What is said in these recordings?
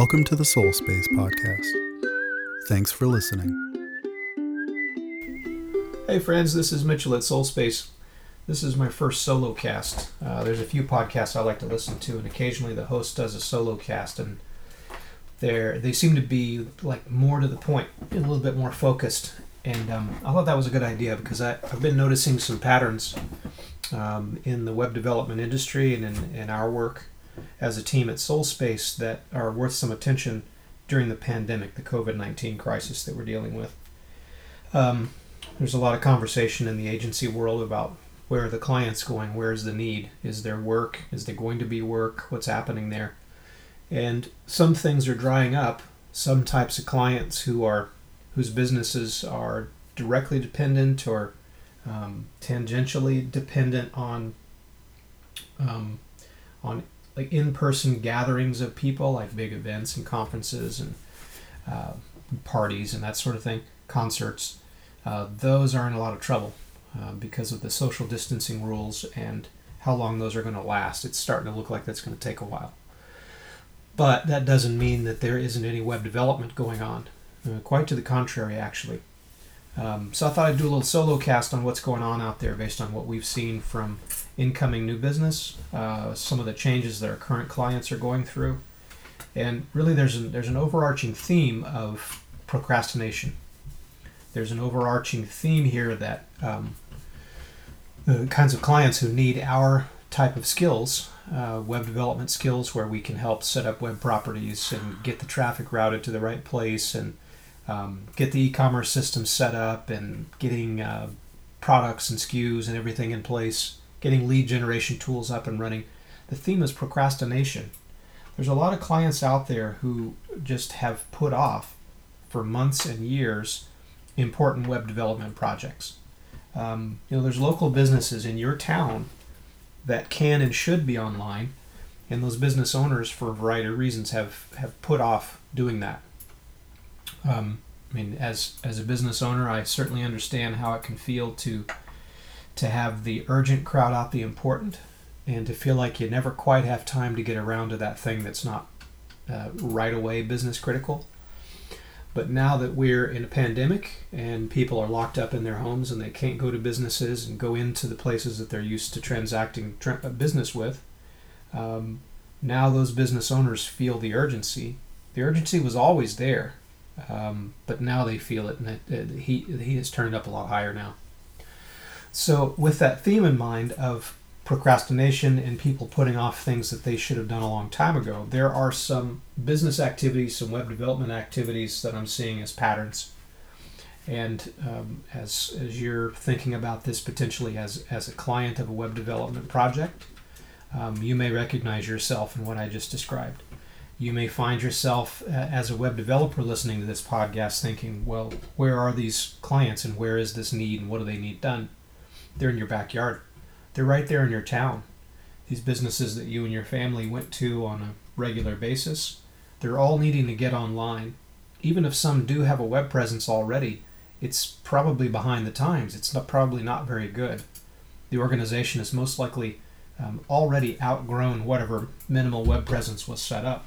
Welcome to the Solspace Podcast. Thanks for listening. Hey friends, this is Mitchell at Solspace. This is my first solo cast. Uh, there's a few podcasts I like to listen to, and occasionally the host does a solo cast, and they they seem to be like more to the point, a little bit more focused. And um, I thought that was a good idea because I, I've been noticing some patterns um, in the web development industry and in, in our work as a team at Solspace that are worth some attention during the pandemic, the COVID 19 crisis that we're dealing with. Um, there's a lot of conversation in the agency world about where the clients going, where's the need, is there work, is there going to be work, what's happening there. And some things are drying up. Some types of clients who are whose businesses are directly dependent or um, tangentially dependent on um, on like in-person gatherings of people, like big events and conferences and uh, parties and that sort of thing, concerts. Uh, those are in a lot of trouble uh, because of the social distancing rules and how long those are going to last. It's starting to look like that's going to take a while. But that doesn't mean that there isn't any web development going on. Uh, quite to the contrary, actually. Um, so I thought I'd do a little solo cast on what's going on out there based on what we've seen from incoming new business, uh, some of the changes that our current clients are going through, and really there's an, there's an overarching theme of procrastination. There's an overarching theme here that um, the kinds of clients who need our type of skills, uh, web development skills, where we can help set up web properties and get the traffic routed to the right place and um, get the e-commerce system set up and getting uh, products and SKUs and everything in place, getting lead generation tools up and running. The theme is procrastination. There's a lot of clients out there who just have put off for months and years important web development projects. Um, you know, there's local businesses in your town that can and should be online, and those business owners, for a variety of reasons, have have put off doing that. Um, I mean, as as a business owner, I certainly understand how it can feel to to have the urgent crowd out the important, and to feel like you never quite have time to get around to that thing that's not uh, right away business critical. But now that we're in a pandemic and people are locked up in their homes and they can't go to businesses and go into the places that they're used to transacting tra- uh, business with, um, now those business owners feel the urgency. The urgency was always there um, but now they feel it, and it, it, heat heat has turned up a lot higher now. So, with that theme in mind of procrastination and people putting off things that they should have done a long time ago, there are some business activities, some web development activities that I'm seeing as patterns. And um, as, as you're thinking about this potentially as, as a client of a web development project, um, you may recognize yourself in what I just described you may find yourself uh, as a web developer listening to this podcast thinking, well, where are these clients and where is this need and what do they need done? They're in your backyard. They're right there in your town. These businesses that you and your family went to on a regular basis, they're all needing to get online. Even if some do have a web presence already, it's probably behind the times. It's not, probably not very good. The organization is most likely um, already outgrown whatever minimal web presence was set up.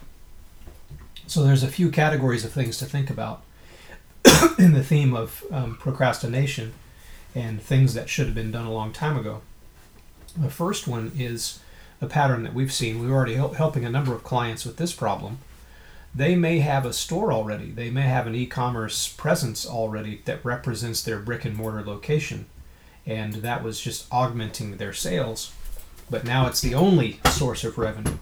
So there's a few categories of things to think about in the theme of um, procrastination and things that should have been done a long time ago. The first one is a pattern that we've seen. We're already help, helping a number of clients with this problem. They may have a store already. They may have an e-commerce presence already that represents their brick and mortar location, and that was just augmenting their sales. But now it's the only source of revenue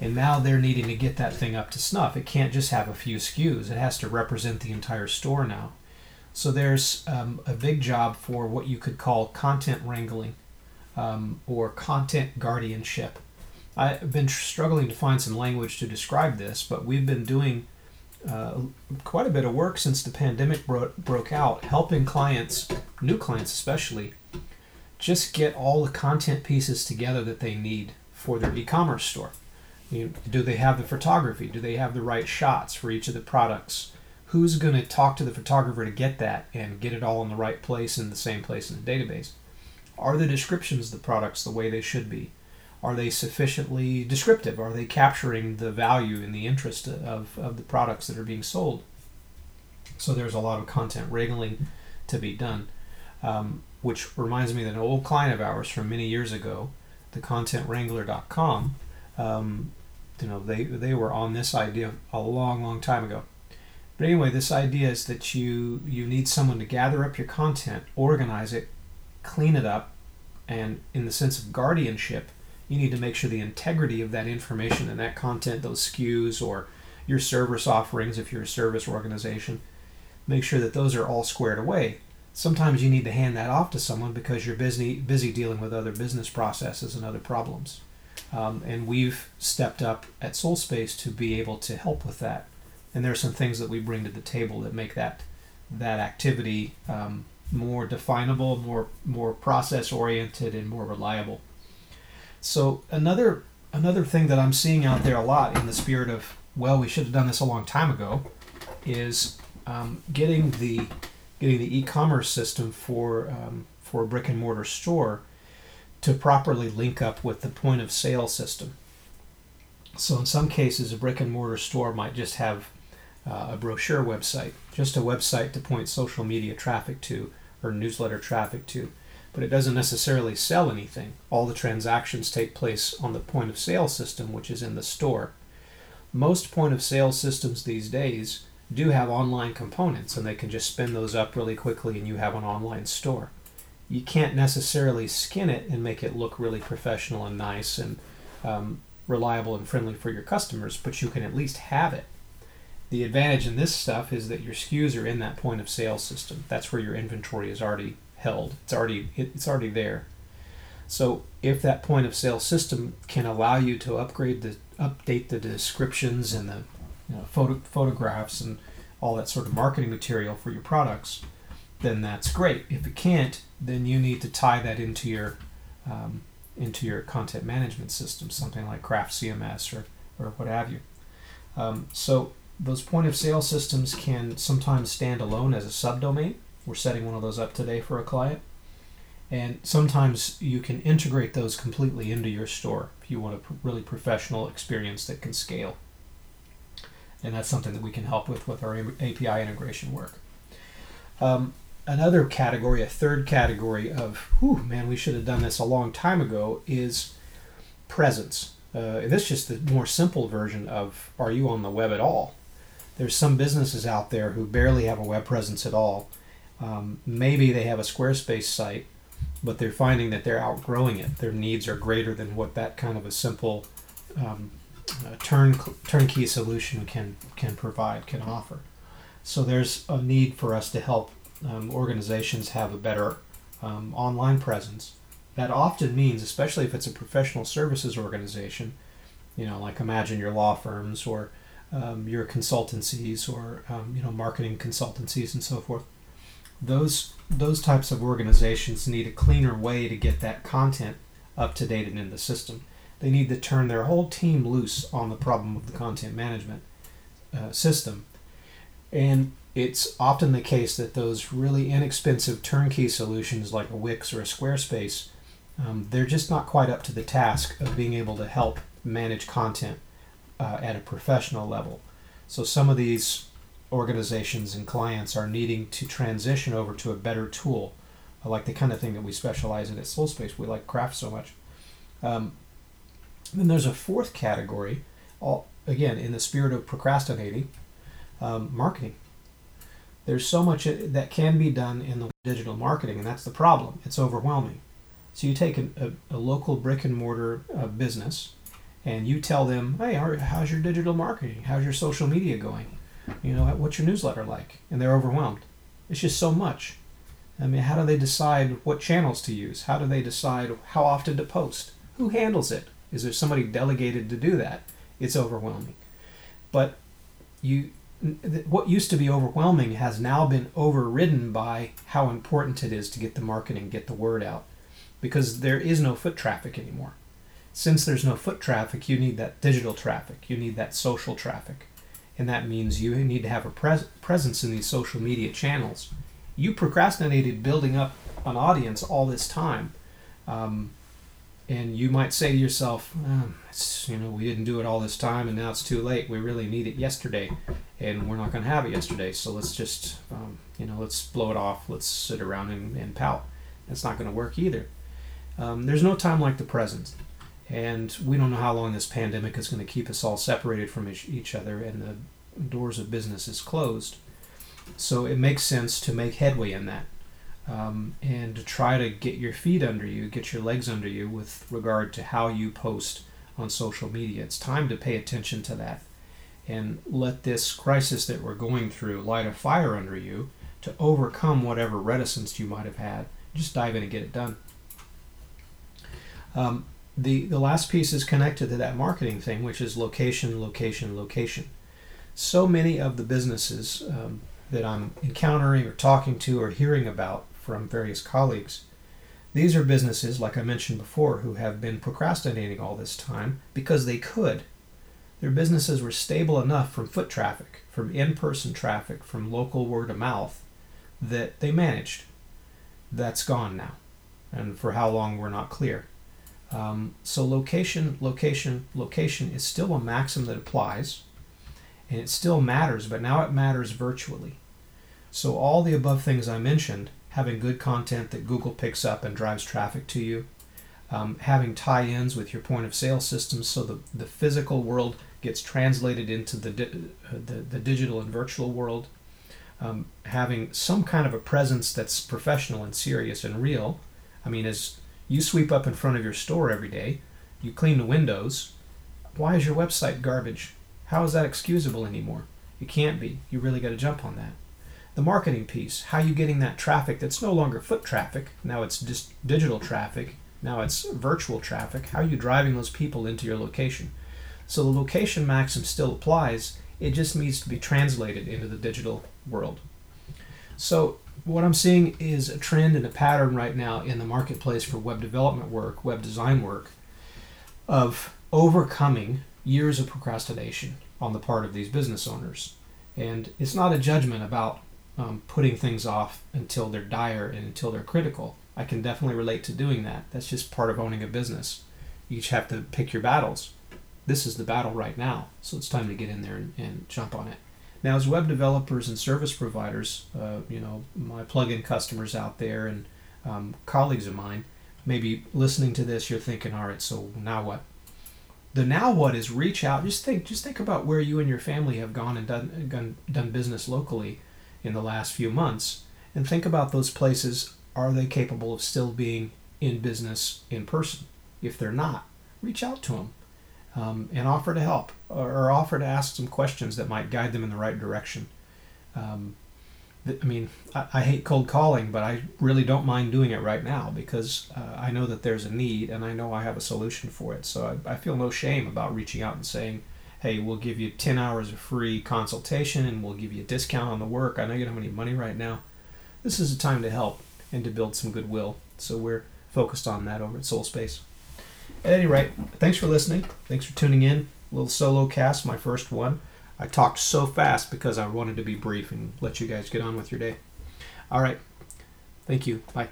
and now they're needing to get that thing up to snuff. It can't just have a few SKUs, it has to represent the entire store now. So there's um, a big job for what you could call content wrangling um, or content guardianship. I've been struggling to find some language to describe this, but we've been doing uh, quite a bit of work since the pandemic bro- broke out, helping clients, new clients especially, just get all the content pieces together that they need for their e commerce store. You know, do they have the photography? Do they have the right shots for each of the products? Who's going to talk to the photographer to get that and get it all in the right place in the same place in the database? Are the descriptions of the products the way they should be? Are they sufficiently descriptive? Are they capturing the value and the interest of, of the products that are being sold? So there's a lot of content wrangling to be done, um, which reminds me that an old client of ours from many years ago, the contentwrangler.com, um, you know, they, they were on this idea a long, long time ago. But anyway, this idea is that you you need someone to gather up your content, organize it, clean it up, and in the sense of guardianship, you need to make sure the integrity of that information and that content, those SKUs or your service offerings if you're a service organization, make sure that those are all squared away. Sometimes you need to hand that off to someone because you're busy busy dealing with other business processes and other problems. Um, and we've stepped up at Solspace to be able to help with that and there are some things that we bring to the table that make that that activity um, more definable, more more process oriented, and more reliable. So another another thing that I'm seeing out there a lot in the spirit of well, we should have done this a long time ago, is um, getting the getting the e-commerce system for um, for a brick and mortar store to properly link up with the point of sale system. So in some cases, a brick and mortar store might just have uh, a brochure website, just a website to point social media traffic to or newsletter traffic to. But it doesn't necessarily sell anything. All the transactions take place on the point of sale system, which is in the store. Most point of sale systems these days do have online components, and they can just spin those up really quickly, and you have an online store. You can't necessarily skin it and make it look really professional and nice and um, reliable and friendly for your customers, but you can at least have it the advantage in this stuff is that your SKUs are in that point of sale system. That's where your inventory is already held. It's already it's already there. So if that point of sale system can allow you to upgrade the update the descriptions and the you know, photo, photographs and all that sort of marketing material for your products, then that's great. If it can't, then you need to tie that into your um, into your content management system, something like Craft CMS or, or what have you. Um, so those point of sale systems can sometimes stand alone as a subdomain. We're setting one of those up today for a client. And sometimes you can integrate those completely into your store if you want a really professional experience that can scale. And that's something that we can help with with our API integration work. Um, another category, a third category of, whew, man, we should have done this a long time ago, is presence. Uh, this is just the more simple version of are you on the web at all? there's some businesses out there who barely have a web presence at all. Um, maybe they have a Squarespace site, but they're finding that they're outgrowing it. Their needs are greater than what that kind of a simple um, turn turnkey solution can can provide, can offer. So there's a need for us to help um, organizations have a better um, online presence. That often means, especially if it's a professional services organization, you know, like imagine your law firms or um, your consultancies or um, you know marketing consultancies and so forth. Those those types of organizations need a cleaner way to get that content up to date and in the system. They need to turn their whole team loose on the problem of the content management uh, system, and it's often the case that those really inexpensive turnkey solutions like a Wix or a Squarespace, um, they're just not quite up to the task of being able to help manage content uh, at a professional level. So some of these organizations and clients are needing to transition over to a better tool, like the kind of thing that we specialize in at Solspace. We like craft so much. Um, then there's a fourth category, all again in the spirit of procrastinating, um, marketing. There's so much that can be done in the digital marketing, and that's the problem. It's overwhelming. So you take a, a, a local brick and mortar uh, business and you tell them, hey, how's your digital marketing? How's your social media going? You know, what's your newsletter like? And they're overwhelmed. It's just so much. I mean, how do they decide what channels to use? How do they decide how often to post? Who handles it? Is there somebody delegated to do that? It's overwhelming. But you, what used to be overwhelming has now been overridden by how important it is to get the marketing, get the word out, because there is no foot traffic anymore since there's no foot traffic, you need that digital traffic, you need that social traffic. And that means you need to have a pres- presence in these social media channels. You procrastinated building up an audience all this time. Um, and you might say to yourself, oh, you know, we didn't do it all this time, and now it's too late. We really need it yesterday, and we're not going to have it yesterday. So let's just, um, you know, let's blow it off. Let's sit around and, and pout. That's not going to work either. Um, there's no time like the present, and we don't know how long this pandemic is going to keep us all separated from each other, and the doors of business is closed. So it makes sense to make headway in that um, and to try to get your feet under you, get your legs under you with regard to how you post on social media. It's time to pay attention to that and let this crisis that we're going through light a fire under you to overcome whatever reticence you might have had. Just dive in and get it done. Um, the, the last piece is connected to that marketing thing, which is location, location, location. So many of the businesses um, that I'm encountering or talking to or hearing about from various colleagues. These are businesses, like I mentioned before, who have been procrastinating all this time because they could. Their businesses were stable enough from foot traffic, from in person traffic, from local word of mouth that they managed. That's gone now. And for how long, we're not clear. Um, so, location, location, location is still a maxim that applies, and it still matters, but now it matters virtually. So, all the above things I mentioned having good content that Google picks up and drives traffic to you, um, having tie ins with your point of sale systems so the, the physical world gets translated into the, di- uh, the, the digital and virtual world, um, having some kind of a presence that's professional and serious and real. I mean, as you sweep up in front of your store every day, you clean the windows. Why is your website garbage? How is that excusable anymore? It can't be. You really got to jump on that the marketing piece how are you getting that traffic that's no longer foot traffic now it's just digital traffic now it's virtual traffic how are you driving those people into your location so the location maxim still applies it just needs to be translated into the digital world so what i'm seeing is a trend and a pattern right now in the marketplace for web development work web design work of overcoming years of procrastination on the part of these business owners and it's not a judgment about um, putting things off until they're dire and until they're critical. I can definitely relate to doing that. That's just part of owning a business. You each have to pick your battles. This is the battle right now, so it's time to get in there and, and jump on it. Now, as web developers and service providers, uh, you know, my plugin customers out there and um, colleagues of mine, maybe listening to this, you're thinking, all right, so now what? The now what is reach out. Just think, just think about where you and your family have gone and done done, done business locally in the last few months and think about those places are they capable of still being in business in person if they're not reach out to them um, and offer to help or, or, offer to ask some questions that might guide them in the right direction um, I mean, I, I, hate cold calling, but I really don't mind doing it right now because uh, I know that there's a need and I know I have a solution for it. So I, I feel no shame about reaching out and saying, hey, we'll give you 10 hours of free consultation and we'll give you a discount on the work. I know you don't have any money right now. This is a time to help and to build some goodwill. So we're focused on that over at Solspace. At any rate, thanks for listening. Thanks for tuning in. A little solo cast, my first one. I talked so fast because I wanted to be brief and let you guys get on with your day. All right. Thank you. Bye.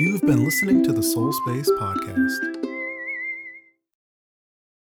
You've been listening to the Solspace Podcast.